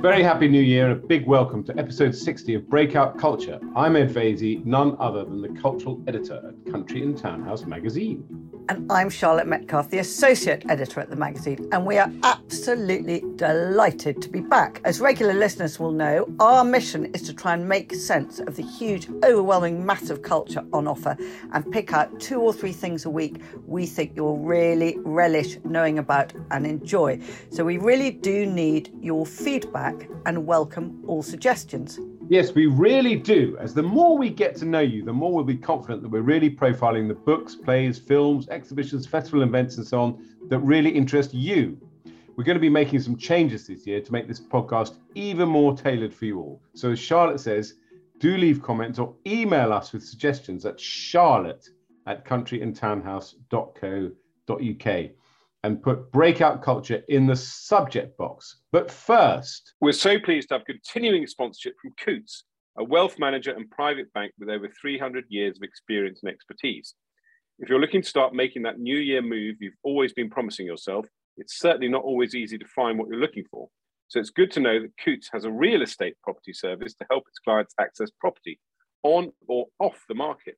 Very happy new year and a big welcome to episode 60 of Breakout Culture. I'm Ed Vaizey, none other than the cultural editor at Country and Townhouse magazine. And I'm Charlotte Metcalf, the associate editor at the magazine, and we are absolutely delighted to be back. As regular listeners will know, our mission is to try and make sense of the huge, overwhelming mass of culture on offer and pick out two or three things a week we think you'll really relish knowing about and enjoy. So we really do need your feedback and welcome all suggestions. Yes, we really do. As the more we get to know you, the more we'll be confident that we're really profiling the books, plays, films, exhibitions, festival events, and so on that really interest you. We're going to be making some changes this year to make this podcast even more tailored for you all. So, as Charlotte says, do leave comments or email us with suggestions at charlotte at countryandtownhouse.co.uk and put breakout culture in the subject box. But first, we're so pleased to have continuing sponsorship from Coutts, a wealth manager and private bank with over 300 years of experience and expertise. If you're looking to start making that new year move you've always been promising yourself, it's certainly not always easy to find what you're looking for. So it's good to know that Coutts has a real estate property service to help its clients access property on or off the market.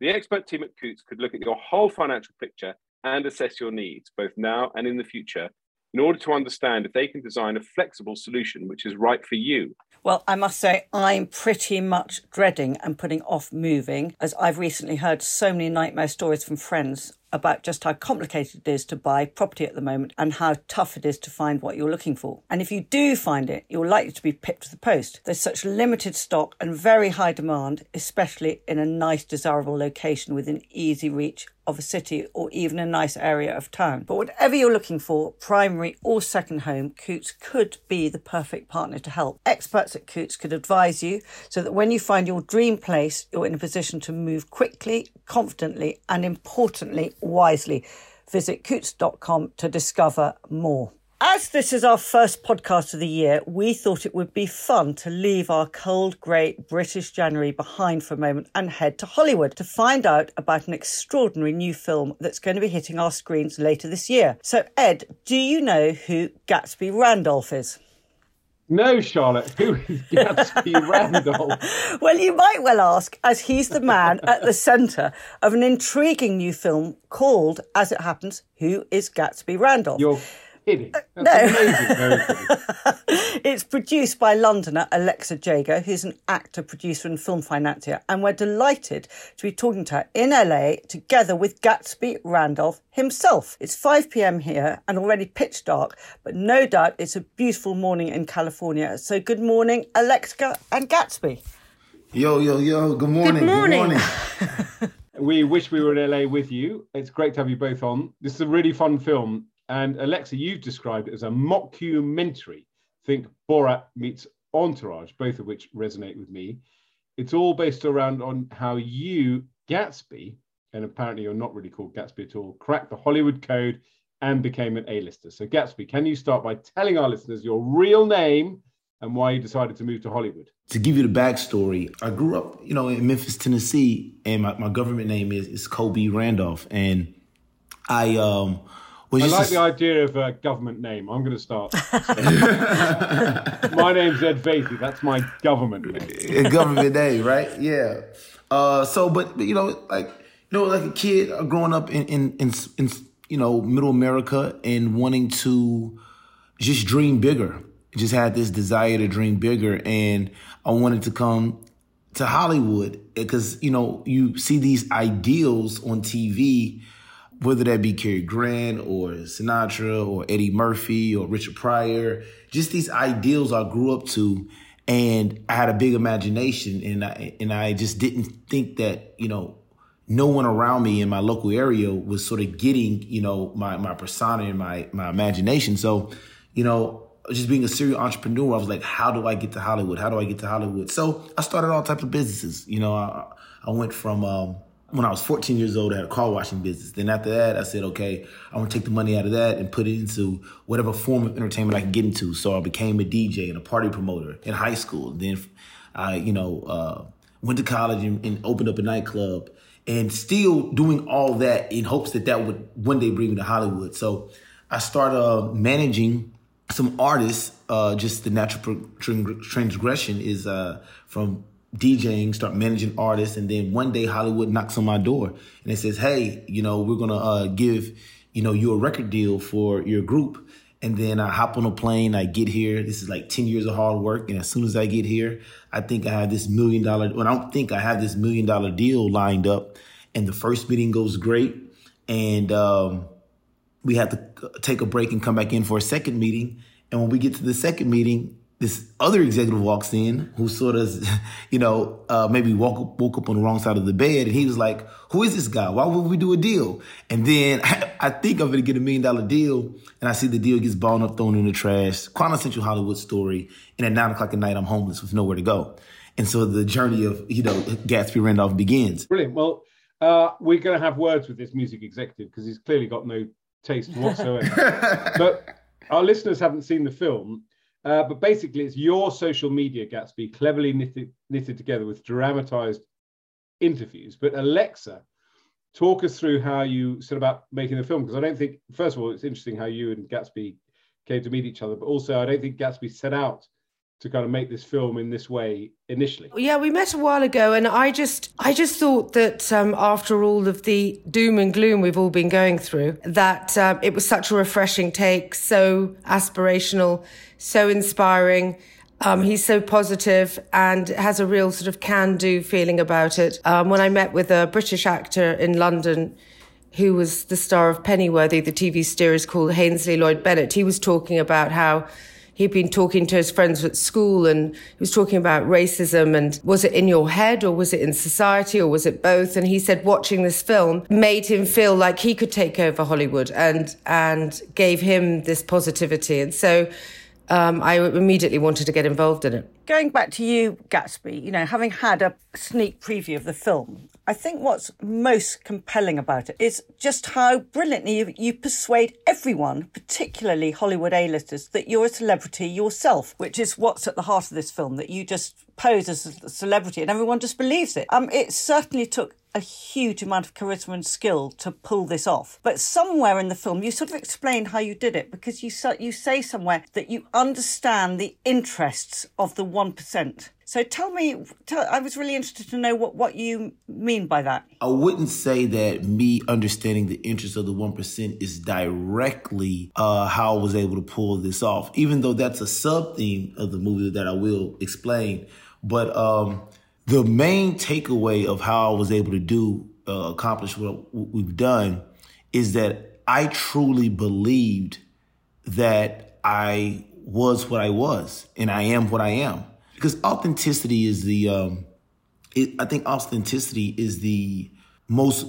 The expert team at Coutts could look at your whole financial picture and assess your needs, both now and in the future, in order to understand if they can design a flexible solution which is right for you. Well, I must say, I'm pretty much dreading and putting off moving, as I've recently heard so many nightmare stories from friends about just how complicated it is to buy property at the moment and how tough it is to find what you're looking for. And if you do find it, you're likely to be pipped to the post. There's such limited stock and very high demand, especially in a nice, desirable location within easy reach of a city or even a nice area of town. But whatever you're looking for, primary or second home, Coutts could be the perfect partner to help. Experts at Coutts could advise you so that when you find your dream place, you're in a position to move quickly, confidently, and importantly, wisely. Visit coutts.com to discover more. As this is our first podcast of the year, we thought it would be fun to leave our cold, grey British January behind for a moment and head to Hollywood to find out about an extraordinary new film that's going to be hitting our screens later this year. So, Ed, do you know who Gatsby Randolph is? No, Charlotte, who is Gatsby Randolph? well, you might well ask, as he's the man at the centre of an intriguing new film called, as it happens, Who is Gatsby Randolph? You're kidding. Uh, no. it's produced by Londoner Alexa Jager, who's an actor, producer, and film financier. And we're delighted to be talking to her in LA together with Gatsby Randolph himself. It's 5 p.m. here and already pitch dark, but no doubt it's a beautiful morning in California. So good morning, Alexa and Gatsby. Yo, yo, yo. Good morning. Good morning. Good morning. we wish we were in LA with you. It's great to have you both on. This is a really fun film and Alexa, you've described it as a mockumentary. Think Borat meets Entourage, both of which resonate with me. It's all based around on how you, Gatsby, and apparently you're not really called Gatsby at all, cracked the Hollywood code and became an A-lister. So Gatsby, can you start by telling our listeners your real name and why you decided to move to Hollywood? To give you the backstory, I grew up, you know, in Memphis, Tennessee, and my, my government name is, is Kobe Randolph. And I um I like the idea of a government name. I'm going to start. my name's Ed Vaizey. That's my government name. government name, right? Yeah. Uh, so, but, but you know, like you know, like a kid growing up in, in in in you know middle America and wanting to just dream bigger. Just had this desire to dream bigger, and I wanted to come to Hollywood because you know you see these ideals on TV whether that be Cary Grant or Sinatra or Eddie Murphy or Richard Pryor, just these ideals I grew up to. And I had a big imagination and I, and I just didn't think that, you know, no one around me in my local area was sort of getting, you know, my, my persona and my, my imagination. So, you know, just being a serial entrepreneur, I was like, how do I get to Hollywood? How do I get to Hollywood? So I started all types of businesses. You know, I, I went from, um, when I was 14 years old, I had a car washing business. Then after that, I said, okay, I want to take the money out of that and put it into whatever form of entertainment I can get into. So I became a DJ and a party promoter in high school. Then I, you know, uh, went to college and, and, opened up a nightclub and still doing all that in hopes that that would one day bring me to Hollywood. So I started uh, managing some artists. Uh, just the natural transgression is uh, from DJing, start managing artists, and then one day Hollywood knocks on my door and it says, "Hey, you know, we're gonna uh, give you know you a record deal for your group." And then I hop on a plane. I get here. This is like ten years of hard work, and as soon as I get here, I think I have this million dollar. Well, I don't think I have this million dollar deal lined up. And the first meeting goes great, and um, we have to take a break and come back in for a second meeting. And when we get to the second meeting, this other executive walks in who sort of, you know, uh, maybe woke, woke up on the wrong side of the bed. And he was like, who is this guy? Why would we do a deal? And then I, I think I'm going to get a million dollar deal. And I see the deal gets balled up, thrown in the trash. Quintessential Hollywood story. And at nine o'clock at night, I'm homeless with nowhere to go. And so the journey of, you know, Gatsby Randolph begins. Brilliant. Well, uh, we're going to have words with this music executive because he's clearly got no taste whatsoever. but our listeners haven't seen the film. Uh, but basically, it's your social media, Gatsby, cleverly knitted, knitted together with dramatized interviews. But Alexa, talk us through how you set about making the film. Because I don't think, first of all, it's interesting how you and Gatsby came to meet each other. But also, I don't think Gatsby set out to kind of make this film in this way initially? Yeah, we met a while ago, and I just I just thought that um, after all of the doom and gloom we've all been going through, that um, it was such a refreshing take, so aspirational, so inspiring. Um, he's so positive and has a real sort of can-do feeling about it. Um, when I met with a British actor in London who was the star of Pennyworth, the TV series called Hainsley Lloyd Bennett, he was talking about how he'd been talking to his friends at school and he was talking about racism and was it in your head or was it in society or was it both? And he said watching this film made him feel like he could take over Hollywood and and gave him this positivity. And so um, I immediately wanted to get involved in it. Going back to you, Gatsby, you know, having had a sneak preview of the film, I think what's most compelling about it is just how brilliantly you, you persuade everyone, particularly Hollywood A-listers, that you're a celebrity yourself, which is what's at the heart of this film, that you just pose as a celebrity and everyone just believes it. Um, it certainly took a huge amount of charisma and skill to pull this off. But somewhere in the film, you sort of explain how you did it because you you say somewhere that you understand the interests of the one percent. So tell me, tell, I was really interested to know what, what you mean by that. I wouldn't say that me understanding the interests of the 1% is directly uh, how I was able to pull this off, even though that's a sub theme of the movie that I will explain. But um, the main takeaway of how I was able to do uh, accomplish what we've done is that I truly believed that I was what I was and I am what I am because authenticity is the um, it, I think authenticity is the most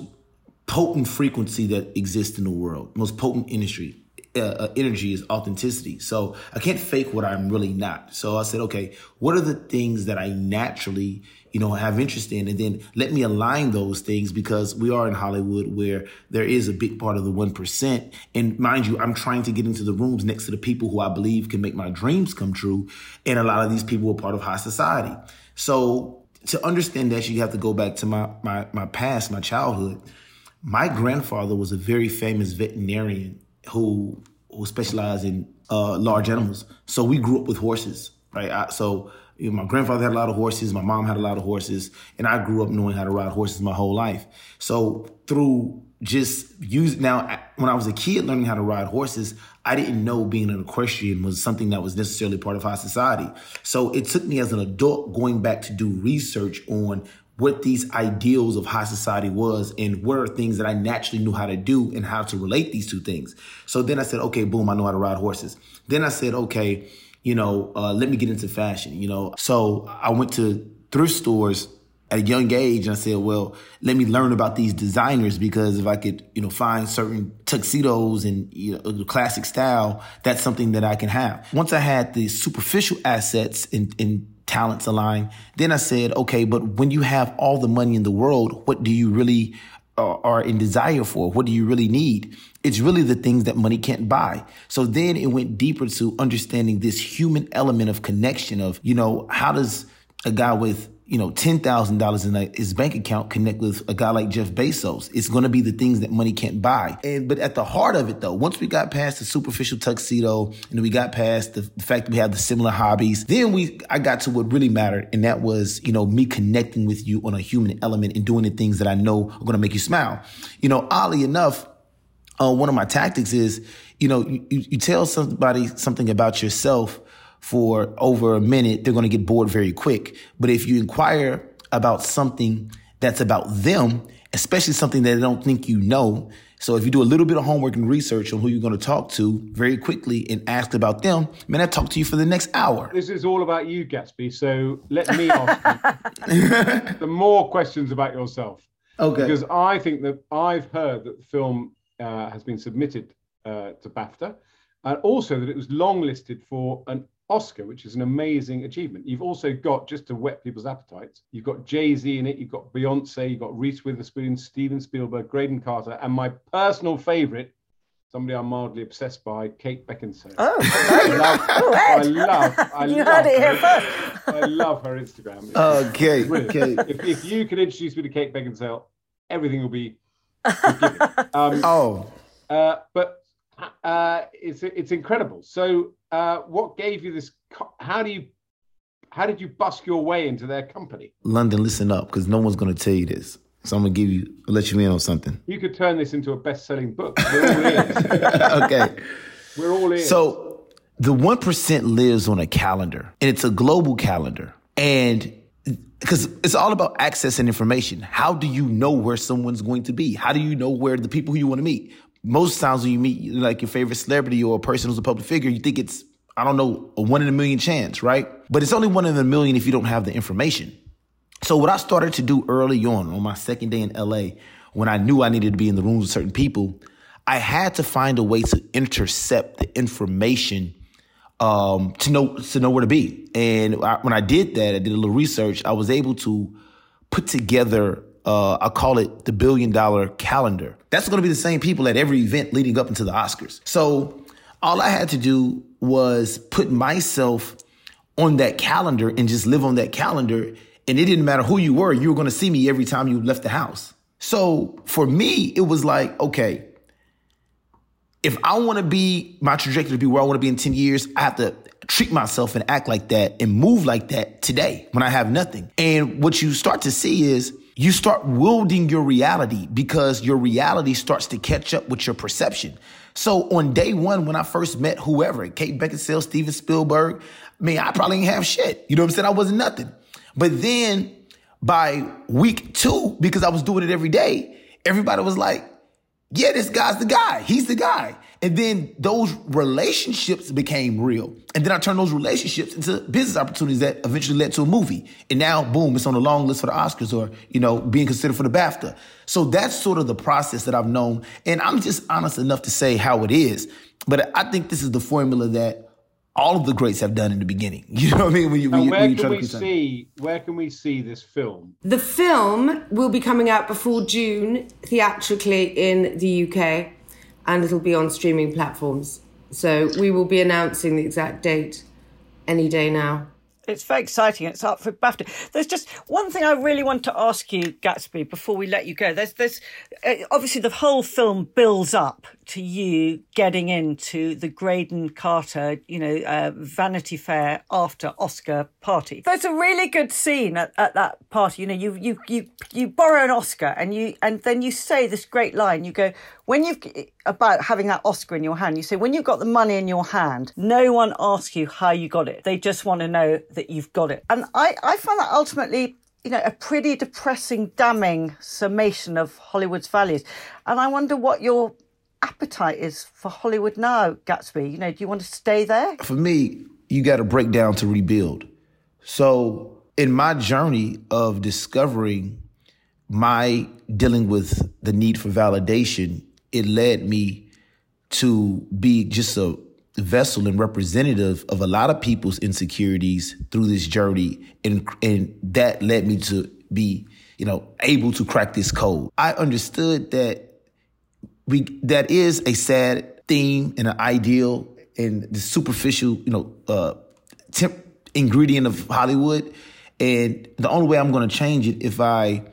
potent frequency that exists in the world, most potent industry uh, uh, energy is authenticity. So I can't fake what I'm really not. So I said, okay, what are the things that I naturally, you know, have interest in? And then let me align those things because we are in Hollywood where there is a big part of the 1%. And mind you, I'm trying to get into the rooms next to the people who I believe can make my dreams come true. And a lot of these people are part of high society. So to understand that, you have to go back to my, my, my past, my childhood. My grandfather was a very famous veterinarian who who specialize in uh, large animals. So we grew up with horses, right? I, so you know, my grandfather had a lot of horses, my mom had a lot of horses, and I grew up knowing how to ride horses my whole life. So through just use now, when I was a kid learning how to ride horses, I didn't know being an equestrian was something that was necessarily part of high society. So it took me as an adult going back to do research on what these ideals of high society was and what are things that I naturally knew how to do and how to relate these two things. So then I said, okay, boom, I know how to ride horses. Then I said, okay, you know, uh, let me get into fashion, you know. So I went to thrift stores at a young age and I said, well, let me learn about these designers because if I could, you know, find certain tuxedos and you know, the classic style, that's something that I can have. Once I had the superficial assets and, in talents aligned, Then I said, okay, but when you have all the money in the world, what do you really Uh, are in desire for? What do you really need? It's really the things that money can't buy. So then it went deeper to understanding this human element of connection of, you know, how does a guy with you know, ten thousand dollars in his bank account connect with a guy like Jeff Bezos. It's going to be the things that money can't buy. And but at the heart of it, though, once we got past the superficial tuxedo and we got past the, the fact that we have the similar hobbies, then we I got to what really mattered, and that was you know me connecting with you on a human element and doing the things that I know are going to make you smile. You know, oddly enough, uh, one of my tactics is you know you, you tell somebody something about yourself for over a minute, they're going to get bored very quick. But if you inquire about something that's about them, especially something that they don't think you know, so if you do a little bit of homework and research on who you're going to talk to very quickly and ask about them, man, I talk to you for the next hour. This is all about you, Gatsby. So let me ask you the more questions about yourself. Okay. Because I think that I've heard that the film uh, has been submitted uh, to BAFTA, and also that it was longlisted for an Oscar, which is an amazing achievement. You've also got, just to whet people's appetites, you've got Jay Z in it, you've got Beyonce, you've got Reese Witherspoon, Steven Spielberg, Graydon Carter, and my personal favorite, somebody I'm mildly obsessed by, Kate Beckinsale. Oh, I love, oh, I love, I you love heard it here her, first. I love her Instagram. It's Okay. brilliant. Okay. If, if you could introduce me to Kate Beckinsale, everything will be. Um, Oh, uh, but uh, it's it's incredible. So, uh, what gave you this? co- How do you? How did you busk your way into their company? London, listen up, because no one's going to tell you this. So I'm gonna give you, let you in on something. You could turn this into a best-selling book. We're all ears. okay. We're all ears. So the 1% lives on a calendar and it's a global calendar. And because it's all about access and information. How do you know where someone's going to be? How do you know where the people who you want to meet? Most times when you meet like your favorite celebrity or a person who's a public figure, you think it's, I don't know, a one in a million chance, right? But it's only one in a million if you don't have the information. So what I started to do early on, on my second day in LA, when I knew I needed to be in the rooms with certain people, I had to find a way to intercept the information um, to know to know where to be. And I, when I did that, I did a little research. I was able to put together. Uh, I call it the billion dollar calendar. That's going to be the same people at every event leading up into the Oscars. So all I had to do was put myself on that calendar and just live on that calendar. And it didn't matter who you were, you were going to see me every time you left the house. So for me, it was like, okay, if I want to be my trajectory to be where I want to be in 10 years, I have to treat myself and act like that and move like that today when I have nothing. And what you start to see is you start wielding your reality because your reality starts to catch up with your perception. So on day one, when I first met whoever, Kate Beckinsale, Steven Spielberg, I mean, I probably didn't have shit. You know what I'm saying? I wasn't nothing. But then by week two, because I was doing it every day, everybody was like, yeah, this guy's the guy. He's the guy. And then those relationships became real. And then I turned those relationships into business opportunities that eventually led to a movie. And now, boom, it's on the long list for the Oscars or, you know, being considered for the BAFTA. So that's sort of the process that I've known. And I'm just honest enough to say how it is. But I think this is the formula that all of the greats have done in the beginning. You know what I mean? When you, when and you, where when can we see? Where can we see this film? The film will be coming out before June theatrically in the UK and it'll be on streaming platforms. So we will be announcing the exact date any day now. It's very exciting. It's up for BAFTA. There's just one thing I really want to ask you, Gatsby, before we let you go. There's, there's uh, obviously the whole film builds up to you getting into the Graydon Carter, you know, uh, Vanity Fair after Oscar party. There's a really good scene at, at that party. You know, you you you you borrow an Oscar and you and then you say this great line. You go when you've about having that Oscar in your hand. You say when you've got the money in your hand, no one asks you how you got it. They just want to know that you've got it. And I I find that ultimately you know, a pretty depressing, damning summation of Hollywood's values. And I wonder what your appetite is for Hollywood now, Gatsby. You know, do you want to stay there? For me, you got to break down to rebuild. So, in my journey of discovering my dealing with the need for validation, it led me to be just a vessel and representative of a lot of people's insecurities through this journey. And and that led me to be you know able to crack this code. I understood that we that is a sad theme and an ideal and the superficial you know uh temp ingredient of hollywood. And the only way I'm going to change it if I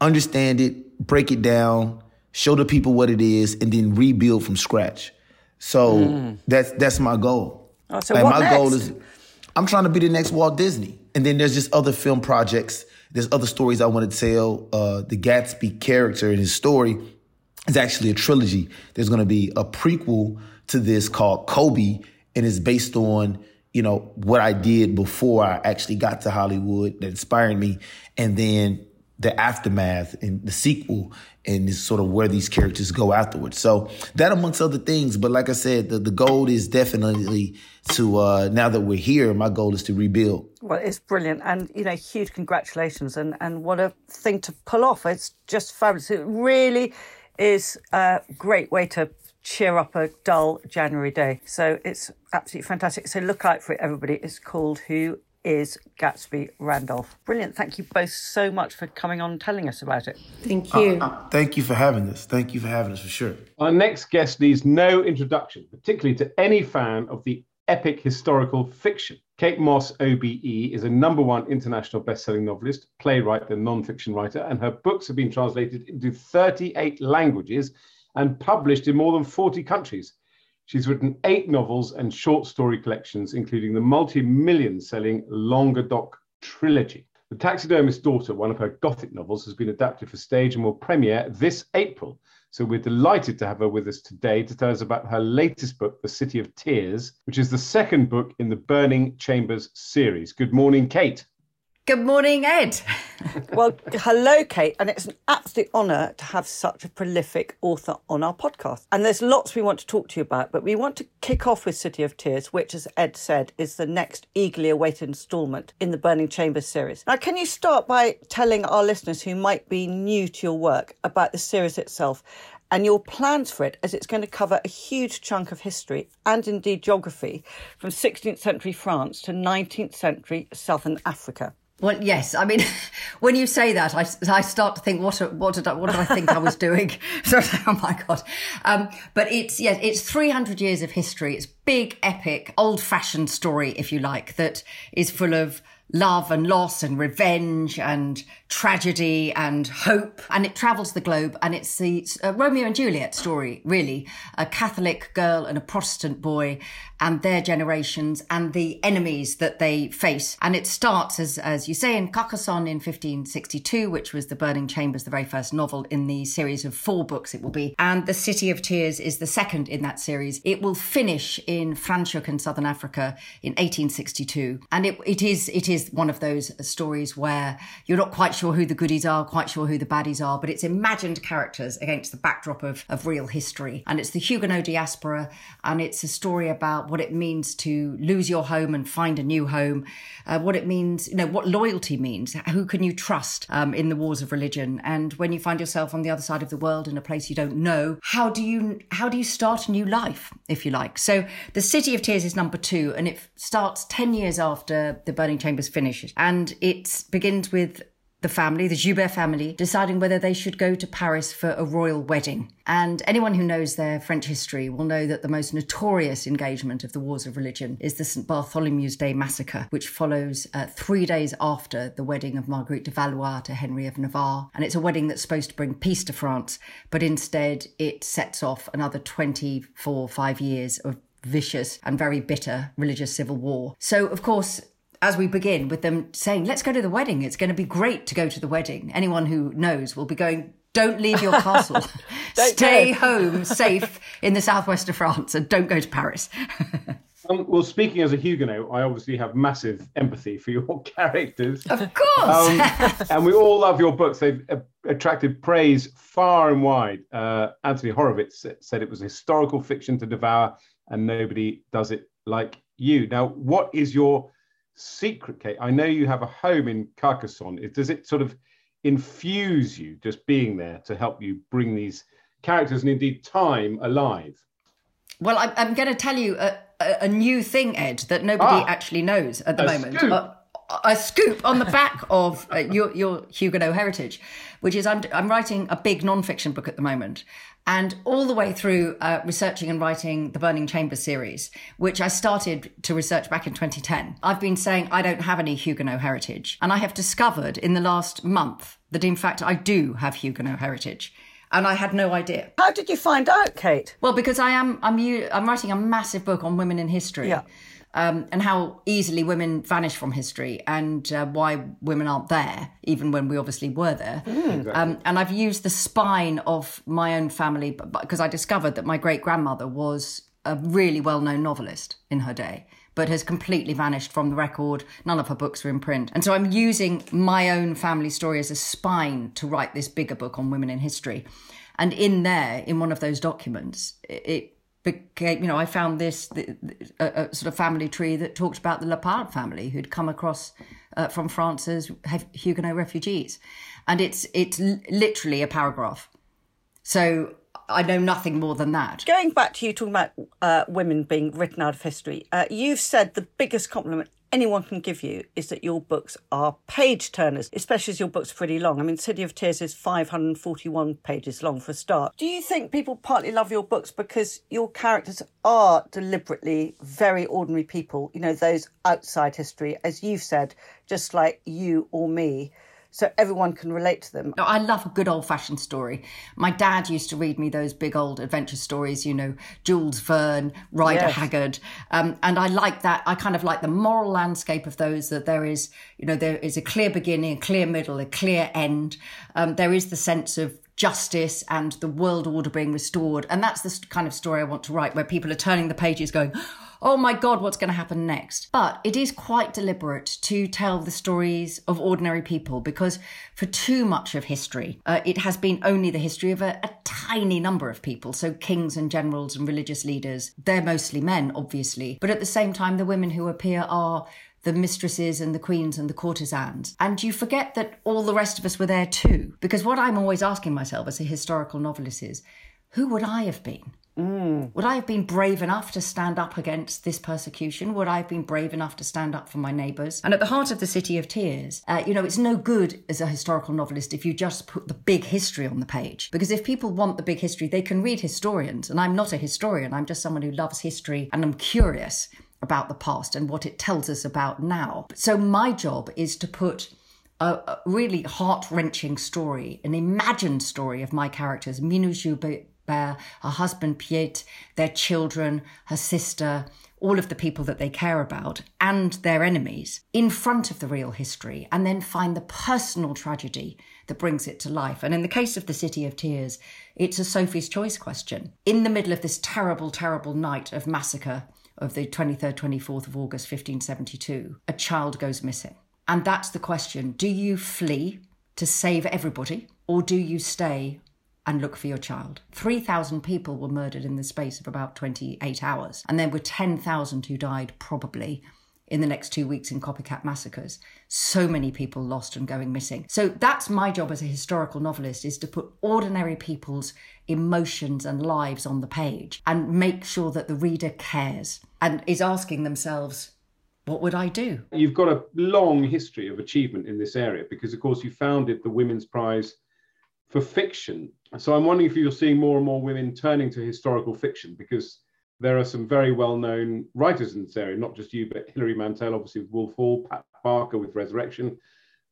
understand it, break it down, show the people what it is, and then rebuild from scratch. So mm. that's that's my goal. Oh, so what my next? goal is I'm trying to be the next Walt Disney. And then there's just other film projects. There's other stories I want to tell. Uh, the Gatsby character and his story is actually a trilogy. There's going to be a prequel to this called Kobe, and it's based on you know what I did before I actually got to Hollywood that inspired me, and then the aftermath and the sequel and is sort of where these characters go afterwards. So that amongst other things, but like I said, the, the goal is definitely to uh, now that we're here, my goal is to rebuild. Well, it's brilliant, and you know, huge congratulations, and and what a thing to pull off! It's just fabulous. It really is a great way to cheer up a dull January day. So it's absolutely fantastic. So look out for it, everybody. It's called Who is Gatsby Randolph. Brilliant. Thank you both so much for coming on and telling us about it. Thank you. Uh, uh, thank you for having us. Thank you for having us for sure. Our next guest needs no introduction, particularly to any fan of the epic historical fiction. Kate Mosse, OBE, is a number one international best-selling novelist, playwright, and non-fiction writer, and her books have been translated into 38 languages and published in more than 40 countries. She's written eight novels and short story collections, including the multi million selling Languedoc trilogy. The Taxidermist's Daughter, one of her Gothic novels, has been adapted for stage and will premiere this April. So we're delighted to have her with us today to tell us about her latest book, The City of Tears, which is the second book in the Burning Chambers series. Good morning, Kate. Good morning, Ed. well, hello, Kate. And it's an absolute honour to have such a prolific author on our podcast. And there's lots we want to talk to you about, but we want to kick off with City of Tears, which, as Ed said, is the next eagerly awaited instalment in the Burning Chambers series. Now, can you start by telling our listeners who might be new to your work about the series itself and your plans for it, as it's going to cover a huge chunk of history and indeed geography from 16th century France to 19th century Southern Africa? Well, yes. I mean, when you say that, I, I start to think, what, what did I, what did I think I was doing? so, oh my God. Um, but it's, yes, it's 300 years of history. It's big, epic, old fashioned story, if you like, that is full of love and loss and revenge and tragedy and hope. And it travels the globe. And it's the uh, Romeo and Juliet story, really. A Catholic girl and a Protestant boy and their generations and the enemies that they face. And it starts, as, as you say, in Carcassonne in 1562, which was the Burning Chambers, the very first novel in the series of four books it will be. And The City of Tears is the second in that series. It will finish in Franschhoek in southern Africa in 1862. And it, it is, it is one of those stories where you're not quite sure who the goodies are, quite sure who the baddies are, but it's imagined characters against the backdrop of, of real history. And it's the Huguenot diaspora, and it's a story about what it means to lose your home and find a new home, uh, what it means, you know, what loyalty means, who can you trust um, in the wars of religion, and when you find yourself on the other side of the world in a place you don't know, how do you how do you start a new life, if you like? So, the City of Tears is number two, and it starts ten years after the Burning Chambers finishes, and it begins with the family, the Joubert family, deciding whether they should go to Paris for a royal wedding. And anyone who knows their French history will know that the most notorious engagement of the wars of religion is the St. Bartholomew's Day massacre, which follows uh, three days after the wedding of Marguerite de Valois to Henry of Navarre. And it's a wedding that's supposed to bring peace to France, but instead it sets off another 24, five years of vicious and very bitter religious civil war. So, of course, as we begin with them saying, let's go to the wedding. It's going to be great to go to the wedding. Anyone who knows will be going, don't leave your castle. Stay go. home safe in the southwest of France and don't go to Paris. um, well, speaking as a Huguenot, I obviously have massive empathy for your characters. Of course. Um, and we all love your books. They've uh, attracted praise far and wide. Uh, Anthony Horowitz said it was historical fiction to devour, and nobody does it like you. Now, what is your secret, Kate? I know you have a home in Carcassonne. Does it sort of infuse you just being there to help you bring these characters and indeed time alive? Well, I'm, I'm going to tell you a, a, new thing, Ed, that nobody ah, actually knows at the moment. Uh, a scoop on the back of uh, your, your Huguenot heritage, which is I'm, I'm writing a big non-fiction book at the moment. And all the way through uh, researching and writing the Burning Chambers series, which I started to research back in 2010, I've been saying I don't have any Huguenot heritage. And I have discovered in the last month that in fact I do have Huguenot heritage and I had no idea. How did you find out, Kate? Well, because I am I'm I'm writing a massive book on women in history. Yeah. Um, and how easily women vanish from history and uh, why women aren't there, even when we obviously were there. Mm. Exactly. Um, and I've used the spine of my own family because I discovered that my great grandmother was a really well known novelist in her day but has completely vanished from the record. None of her books are in print. And so I'm using my own family story as a spine to write this bigger book on women in history. And in there, in one of those documents, it became, you know, I found this a, a sort of family tree that talked about the Lepard family who'd come across uh, from France as Huguenot refugees. And it's, it's literally a paragraph. So I know nothing more than that. Going back to you talking about uh, women being written out of history, uh, you've said the biggest compliment anyone can give you is that your books are page turners, especially as your book's pretty long. I mean, City of Tears is 541 pages long for a start. Do you think people partly love your books because your characters are deliberately very ordinary people, you know, those outside history, as you've said, just like you or me? So everyone can relate to them. I love a good old fashioned story. My dad used to read me those big old adventure stories, you know, Jules Verne, Rider yes. Haggard. Um, and I like that. I kind of like the moral landscape of those that there is, you know, there is a clear beginning, a clear middle, a clear end. Um, there is the sense of justice and the world order being restored. And that's the kind of story I want to write, where people are turning the pages going, oh my God, what's going to happen next? But it is quite deliberate to tell the stories of ordinary people because for too much of history, uh, it has been only the history of a, a tiny number of people. So kings and generals and religious leaders, they're mostly men, obviously. But at the same time, the women who appear are the mistresses and the queens and the courtesans. And you forget that all the rest of us were there too. Because what I'm always asking myself as a historical novelist is, who would I have been? Mm. Would I have been brave enough to stand up against this persecution? Would I have been brave enough to stand up for my neighbours? And at the heart of the City of Tears, uh, you know, it's no good as a historical novelist if you just put the big history on the page. Because if people want the big history, they can read historians. And I'm not a historian, I'm just someone who loves history and I'm curious about the past and what it tells us about now. So my job is to put a, really heart wrenching story, an imagined story of my characters, Minou Joubert, her husband Piet, their children, her sister, all of the people that they care about, and their enemies in front of the real history, and then find the personal tragedy that brings it to life. And in the case of the City of Tears, it's a Sophie's Choice question. In the middle of this terrible, terrible night of massacre of the 23rd, 24th of August, 1572, a child goes missing. And that's the question do you flee to save everybody, or do you stay and look for your child. 3,000 people were murdered in the space of about 28 hours, and there were 10,000 who died probably in the next two weeks in copycat massacres. So many people lost and going missing. So that's my job as a historical novelist is to put ordinary people's emotions and lives on the page and make sure that the reader cares and is asking themselves, what would I do? You've got a long history of achievement in this area because, of course, you founded the Women's Prize for Fiction so I'm wondering if you're seeing more and more women turning to historical fiction because there are some very well-known writers in this area, not just you, but Hilary Mantel, obviously with Wolf Hall, Pat Barker with Resurrection,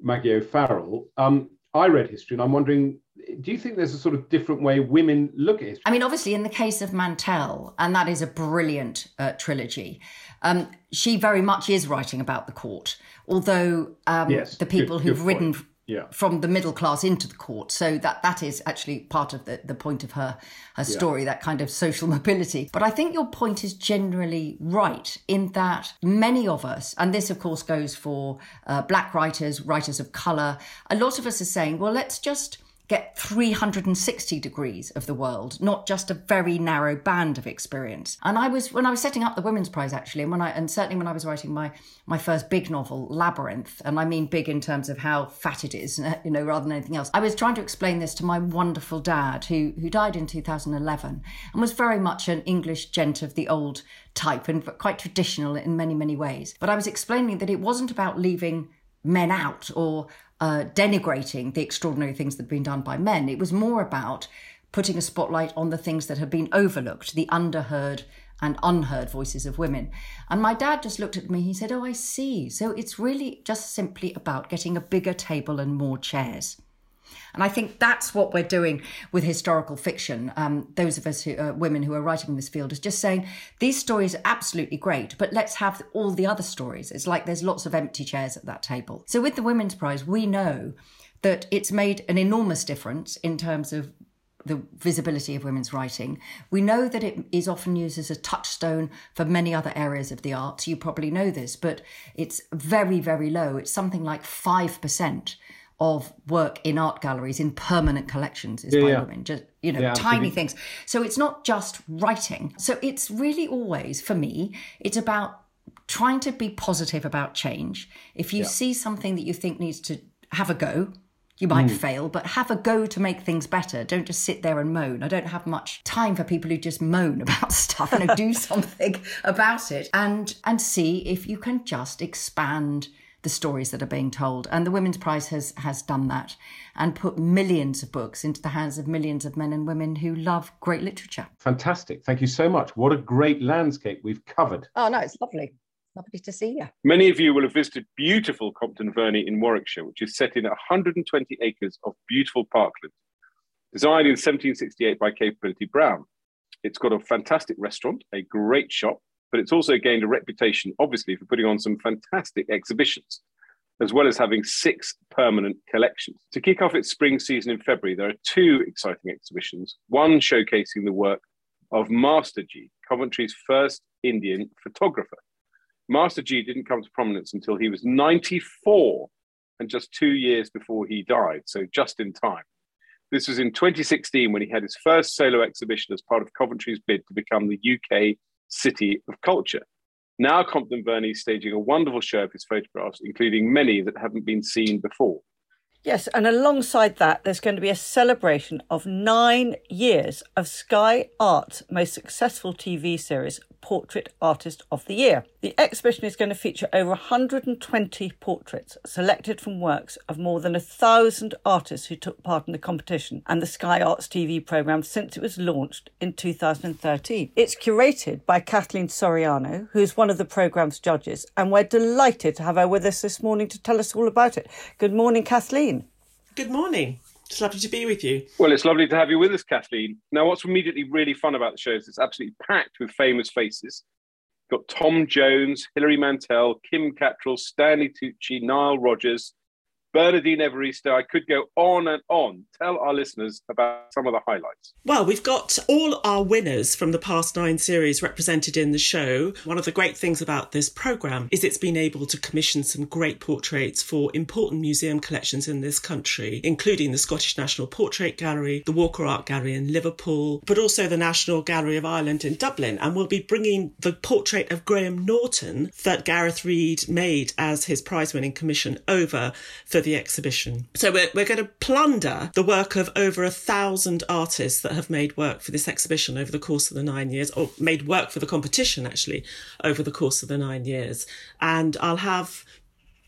Maggie O'Farrell. Um, I read history, and I'm wondering, do you think there's a sort of different way women look at history? I mean, obviously, in the case of Mantel, and that is a brilliant uh, trilogy, um, she very much is writing about the court, although um, yes, the people good, who've good written yeah. from the middle class into the court. So that that is actually part of the, the point of her her story, yeah. that kind of social mobility. But I think your point is generally right in that many of us, and this of course goes for uh, black writers, writers of color, a lot of us are saying, well, let's just get 360 degrees of the world, not just a very narrow band of experience. And I was when I was setting up the Women's Prize actually, and when I and certainly when I was writing my my first big novel, Labyrinth, and I mean big in terms of how fat it is, you know, rather than anything else. I was trying to explain this to my wonderful dad, who who died in 2011 and was very much an English gent of the old type and quite traditional in many many ways. But I was explaining that it wasn't about leaving men out or uh, denigrating the extraordinary things that had been done by men. It was more about putting a spotlight on the things that had been overlooked, the underheard and unheard voices of women. And my dad just looked at me, he said, Oh, I see. So it's really just simply about getting a bigger table and more chairs. And I think that's what we're doing with historical fiction. Um, those of us who are uh, women who are writing in this field is just saying these stories are absolutely great, but let's have all the other stories. It's like there's lots of empty chairs at that table. So with the Women's Prize, we know that it's made an enormous difference in terms of the visibility of women's writing. We know that it is often used as a touchstone for many other areas of the arts. You probably know this, but it's very, very low. It's something like 5% of work in art galleries in permanent collections is yeah, by yeah. women just you know yeah, tiny things so it's not just writing so it's really always for me it's about trying to be positive about change if you see something that you think needs to have a go you might mm. fail, but have a go to make things better. Don't just sit there and moan. I don't have much time for people who just moan about stuff. and do something about it and and see if you can just expand the stories that are being told. And the Women's Prize has, has done that and put millions of books into the hands of millions of men and women who love great literature. Fantastic. Thank you so much. What a great landscape we've covered. Oh, no, it's lovely. Lovely to see you. Many of you will have visited beautiful Compton Verney in Warwickshire, which is set in 120 acres of beautiful parkland. Designed in 1768 by Capability Brown. It's got a fantastic restaurant, a great shop, but it's also gained a reputation, obviously, for putting on some fantastic exhibitions, as well as having six permanent collections. To kick off its spring season in February, there are two exciting exhibitions, one showcasing the work of Master G, Coventry's first Indian photographer. Master G didn't come to prominence until he was 94 and just two years before he died, so just in time. This was in 2016 when he had his first solo exhibition as part of Coventry's bid to become the UK city of culture. Now, Compton Verney is staging a wonderful show of his photographs, including many that haven't been seen before. Yes, and alongside that, there's going to be a celebration of nine years of Sky Arts' most successful TV series, Portrait Artist of the Year. The exhibition is going to feature over 120 portraits selected from works of more than a thousand artists who took part in the competition and the Sky Arts TV programme since it was launched in 2013. It's curated by Kathleen Soriano, who is one of the programme's judges, and we're delighted to have her with us this morning to tell us all about it. Good morning, Kathleen. Good morning. It's lovely to be with you. Well, it's lovely to have you with us, Kathleen. Now, what's immediately really fun about the show is it's absolutely packed with famous faces. You've got Tom Jones, Hilary Mantel, Kim Cattrall, Stanley Tucci, Nile Rodgers, Bernardine Evaristo. I could go on and on. Tell our listeners about some of the highlights. Well, we've got all our winners from the past nine series represented in the show. One of the great things about this programme is it's been able to commission some great portraits for important museum collections in this country, including the Scottish National Portrait Gallery, the Walker Art Gallery in Liverpool, but also the National Gallery of Ireland in Dublin. And we'll be bringing the portrait of Graham Norton that Gareth Reid made as his prize winning commission over for the exhibition. So we're, we're going to plunder the work of over a thousand artists that have made work for this exhibition over the course of the nine years, or made work for the competition actually over the course of the nine years. And I'll have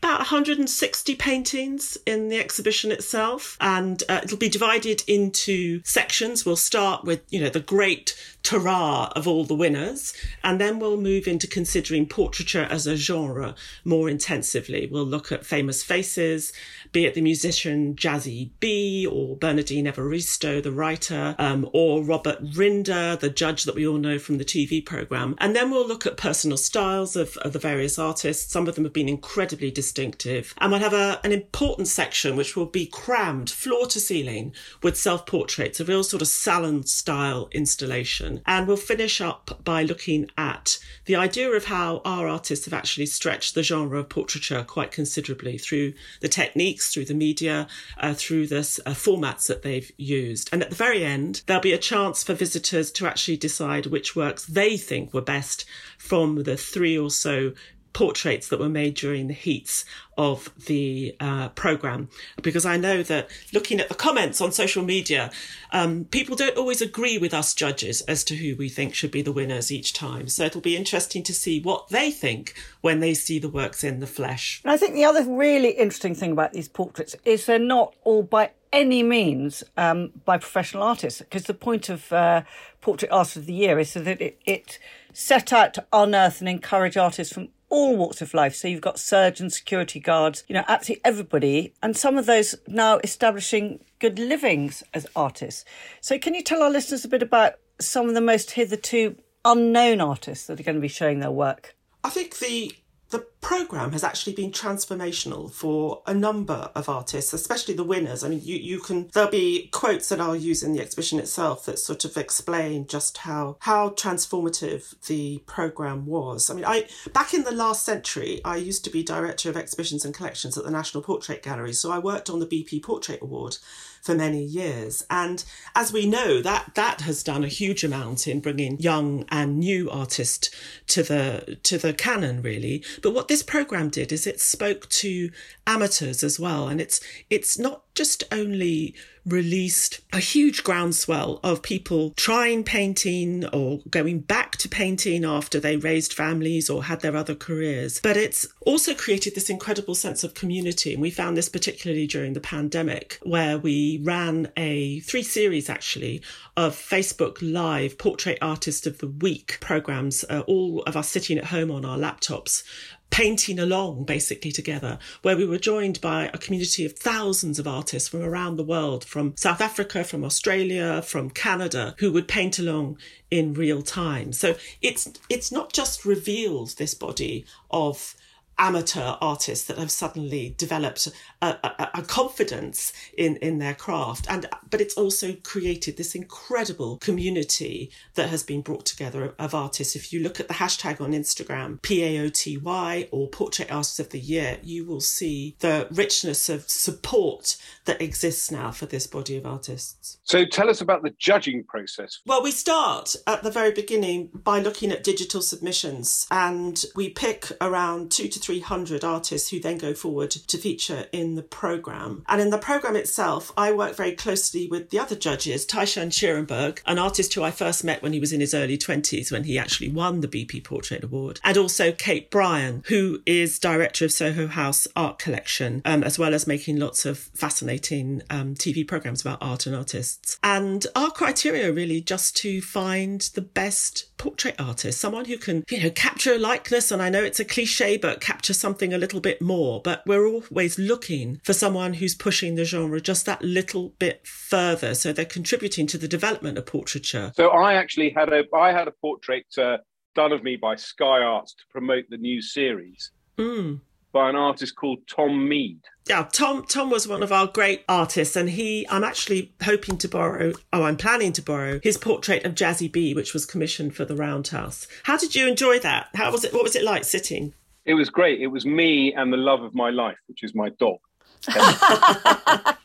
about 160 paintings in the exhibition itself and uh, it'll be divided into sections. We'll start with you know the great hurrah of all the winners and then we'll move into considering portraiture as a genre more intensively. We'll look at famous faces be it the musician Jazzy B or Bernardine Evaristo the writer um, or Robert Rinder the judge that we all know from the TV program and then we'll look at personal styles of, of the various artists some of them have been incredibly distinctive. And we'll have a, an important section which will be crammed floor to ceiling with self portraits, a real sort of salon style installation. And we'll finish up by looking at the idea of how our artists have actually stretched the genre of portraiture quite considerably through the techniques, through the media, uh, through the uh, formats that they've used. And at the very end, there'll be a chance for visitors to actually decide which works they think were best from the three or so portraits that were made during the heats of the uh, program because I know that looking at the comments on social media, um, people don't always agree with us judges as to who we think should be the winners each time. So it'll be interesting to see what they think when they see the works in the flesh. And I think the other really interesting thing about these portraits is they're not all by any means um, by professional artists because the point of uh, Portrait Artist of the Year is so that it, it set out to unearth and encourage artists from all walks of life. So you've got surgeons, security guards, you know, absolutely everybody. And some of those now establishing good livings as artists. So can you tell our listeners a bit about some of the most hitherto unknown artists that are going to be showing their work? I think the the program has actually been transformational for a number of artists, especially the winners. I mean, you, you can, there'll be quotes that I'll use in the exhibition itself that sort of explain just how, how transformative the program was. I mean, I, back in the last century, I used to be director of exhibitions and collections at the National Portrait Gallery. So I worked on the BP Portrait Award for many years. And as we know, that that has done a huge amount in bringing young and new artists to the to the canon, really. But what this program did is it spoke to amateurs as well, and it's it's not just only released a huge groundswell of people trying painting or going back to painting after they raised families or had their other careers. But it's also created this incredible sense of community. And we found this particularly during the pandemic, where we ran a three series actually of Facebook Live Portrait Artist of the Week programs, uh, all of us sitting at home on our laptops painting along basically together, where we were joined by a community of thousands of artists from around the world, from South Africa, from Australia, from Canada, who would paint along in real time. So it's it's not just revealed this body of amateur artists that have suddenly developed a, a, a, confidence in, in their craft. And but it's also created this incredible community that has been brought together of artists. If you look at the hashtag on Instagram, PAOTY or Portrait artists of the Year, you will see the richness of support that exists now for this body of artists. So tell us about the judging process. Well, we start at the very beginning by looking at digital submissions and we pick around two to three 300 artists who then go forward to feature in the programme. And in the programme itself, I work very closely with the other judges, Tai Shan Schierenberg, an artist who I first met when he was in his early 20s, when he actually won the BP Portrait Award, and also Kate Bryan, who is director of Soho House Art Collection, um, as well as making lots of fascinating um, TV programmes about art and artists. And our criteria really just to find the best portrait artist, someone who can, you know, capture a likeness. And I know it's a cliche, but capture something a little bit more. But we're always looking for someone who's pushing the genre just that little bit further. So they're contributing to the development of portraiture. So I actually had a, I had a portrait uh, done of me by Sky Arts to promote the new series. Mm by an artist called Tom Mead. Yeah, Tom Tom was one of our great artists, and he I'm actually hoping to borrow. Oh, I'm planning to borrow his portrait of Jazzy B, which was commissioned for the Roundhouse. How did you enjoy that? How was it? What was it like sitting? It was great. It was me and the love of my life, which is my dog.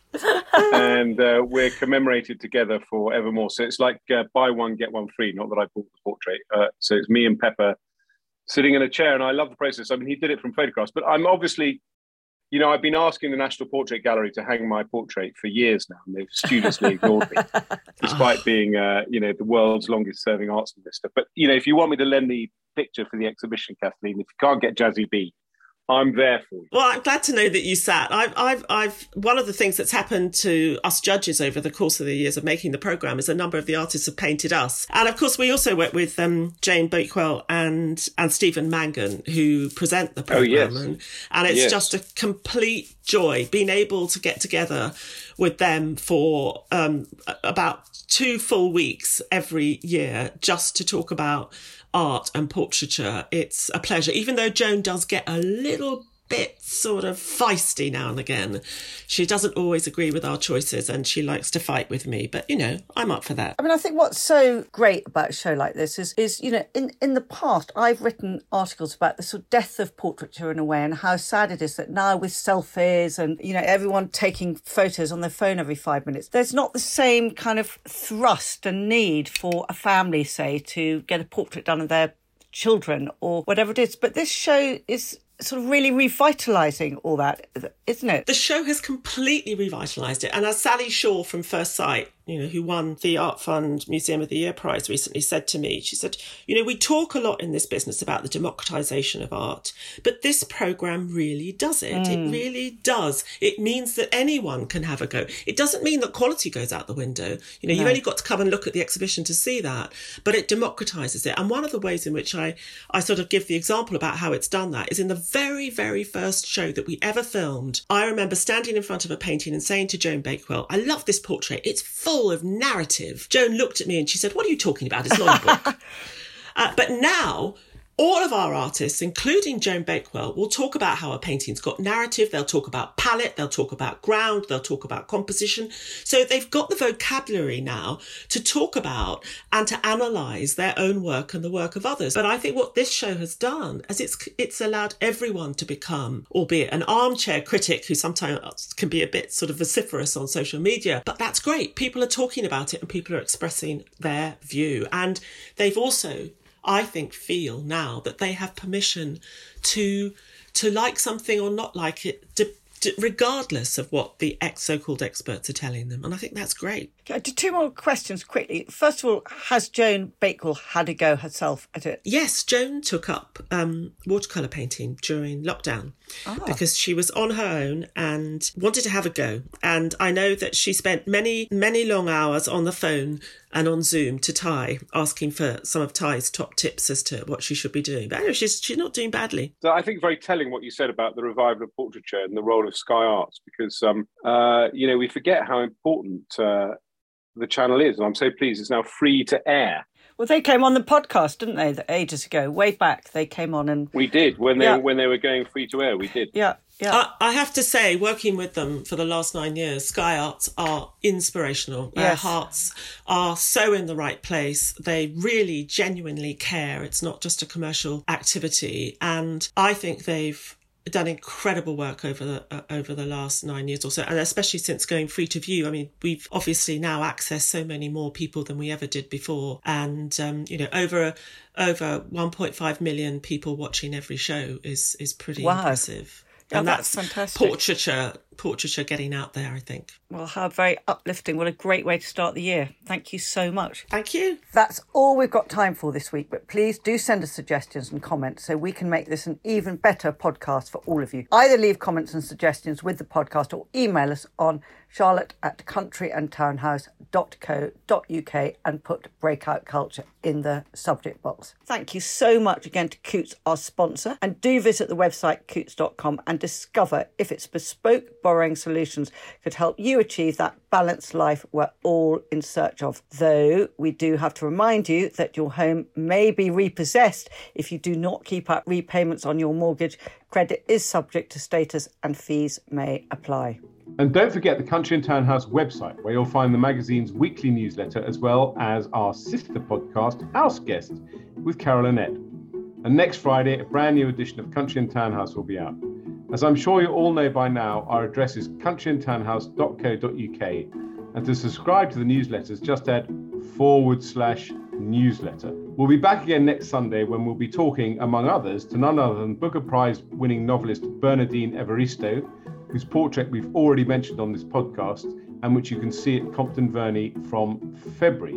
and uh, we're commemorated together forevermore. So it's like uh, buy one get one free. Not that I bought the portrait. Uh, so it's me and Pepper sitting in a chair, and I love the process. I mean, he did it from photographs, but I'm obviously, you know, I've been asking the National Portrait Gallery to hang my portrait for years now, and they've studiously ignored me, despite being, uh, you know, the world's longest-serving arts minister. But you know, if you want me to lend the picture for the exhibition, Kathleen, if you can't get Jazzy B, I'm there for you. Well, I'm glad to know that you sat. I've, I've, I've. One of the things that's happened to us judges over the course of the years of making the program is a number of the artists have painted us, and of course we also work with um, Joan Bakewell and and Stephen Mangan who present the program, oh, yes. and, and it's yes. just a complete joy being able to get together with them for um, about two full weeks every year just to talk about art and portraiture. It's a pleasure, even though Joan does get a little bit sort of feisty now and again. She doesn't always agree with our choices and she likes to fight with me, but you know, I'm up for that. I mean, I think what's so great about a show like this is, is you know, in, in the past, I've written articles about the sort of death of portraiture in a way and how sad it is that now with selfies and, you know, everyone taking photos on their phone every five minutes, there's not the same kind of thrust and need for a family, say, to get a portrait done of their children or whatever it is. But this show is sort of really revitalizing all that, isn't it? The show has completely revitalized it. And as Sally Shaw from Firstsite you know, who won the Art Fund Museum of the Year prize recently said to me, she said, you know, we talk a lot in this business about the democratization of art, but this program really does it. Mm. It really does. It means that anyone can have a go. It doesn't mean that quality goes out the window. You know, no. you've only got to come and look at the exhibition to see that, but it democratizes it. And one of the ways in which I, I sort of give the example about how it's done that is in the very, very first show that we ever filmed. I remember standing in front of a painting and saying to Joan Bakewell, I love this portrait. It's full of narrative. Joan looked at me and she said, What are you talking about? It's not a book. uh, but now all of our artists, including Joan Bakewell, will talk about how a painting's got narrative. They'll talk about palette. They'll talk about ground. They'll talk about composition. So they've got the vocabulary now to talk about and to analyze their own work and the work of others. But I think what this show has done is it's, it's allowed everyone to become, albeit an armchair critic who sometimes can be a bit sort of vociferous on social media. But that's great. People are talking about it and people are expressing their view. And they've also I think, feel now that they have permission to to like something or not like it, regardless of what the ex so-called experts are telling them. And I think that's great. Two more questions quickly. First of all, has Joan Bakewell had a go herself at it? Yes, Joan took up um, watercolour painting during lockdown ah. because she was on her own and wanted to have a go. And I know that she spent many, many long hours on the phone and on Zoom to Ty, asking for some of Ty's top tips as to what she should be doing. But anyway, she's she's not doing badly. So I think very telling what you said about the revival of portraiture and the role of Sky Arts, because um, uh, you know we forget how important uh, the channel is, and I'm so pleased it's now free to air. Well, they came on the podcast, didn't they? Ages ago, way back, they came on and we did when they yeah. when they were going free to air. We did. Yeah, yeah. I, I, have to say, working with them for the last nine years, Sky Arts are inspirational. Yes. Their hearts are so in the right place. They really genuinely care. It's not just a commercial activity. And I think they've done incredible work over the uh, over the last nine years or so, and especially since going free to view. I mean, we've obviously now accessed so many more people than we ever did before, and um, you know, over over 1.5 million people watching every show is is pretty wow. impressive. Oh, and that's, that's fantastic. Portraiture, portraiture getting out there, I think. Well, how very uplifting. What a great way to start the year. Thank you so much. Thank you. That's all we've got time for this week, but please do send us suggestions and comments so we can make this an even better podcast for all of you. Either leave comments and suggestions with the podcast or email us on charlotte at countryandtownhouse.co.uk and put breakout culture in the subject box. Thank you so much again to Coutts, our sponsor, and do visit the website coutts.com and discover if its bespoke borrowing solutions could help you achieve that balanced life we're all in search of. Though we do have to remind you that your home may be repossessed if you do not keep up repayments on your mortgage. Credit is subject to status and fees may apply. And don't forget the Country and Town House website, where you'll find the magazine's weekly newsletter as well as our sister podcast, House Guest, with Carol Annette. And next Friday, a brand new edition of Country and Town House will be out. As I'm sure you all know by now, our address is countryandtownhouse.co.uk. And to subscribe to the newsletters, just add forward slash newsletter. We'll be back again next Sunday when we'll be talking, among others, to none other than Booker Prize winning novelist Bernardine Evaristo whose portrait we've already mentioned on this podcast and which you can see at Compton Verney from February.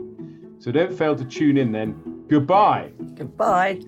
So don't fail to tune in then. Goodbye. Goodbye.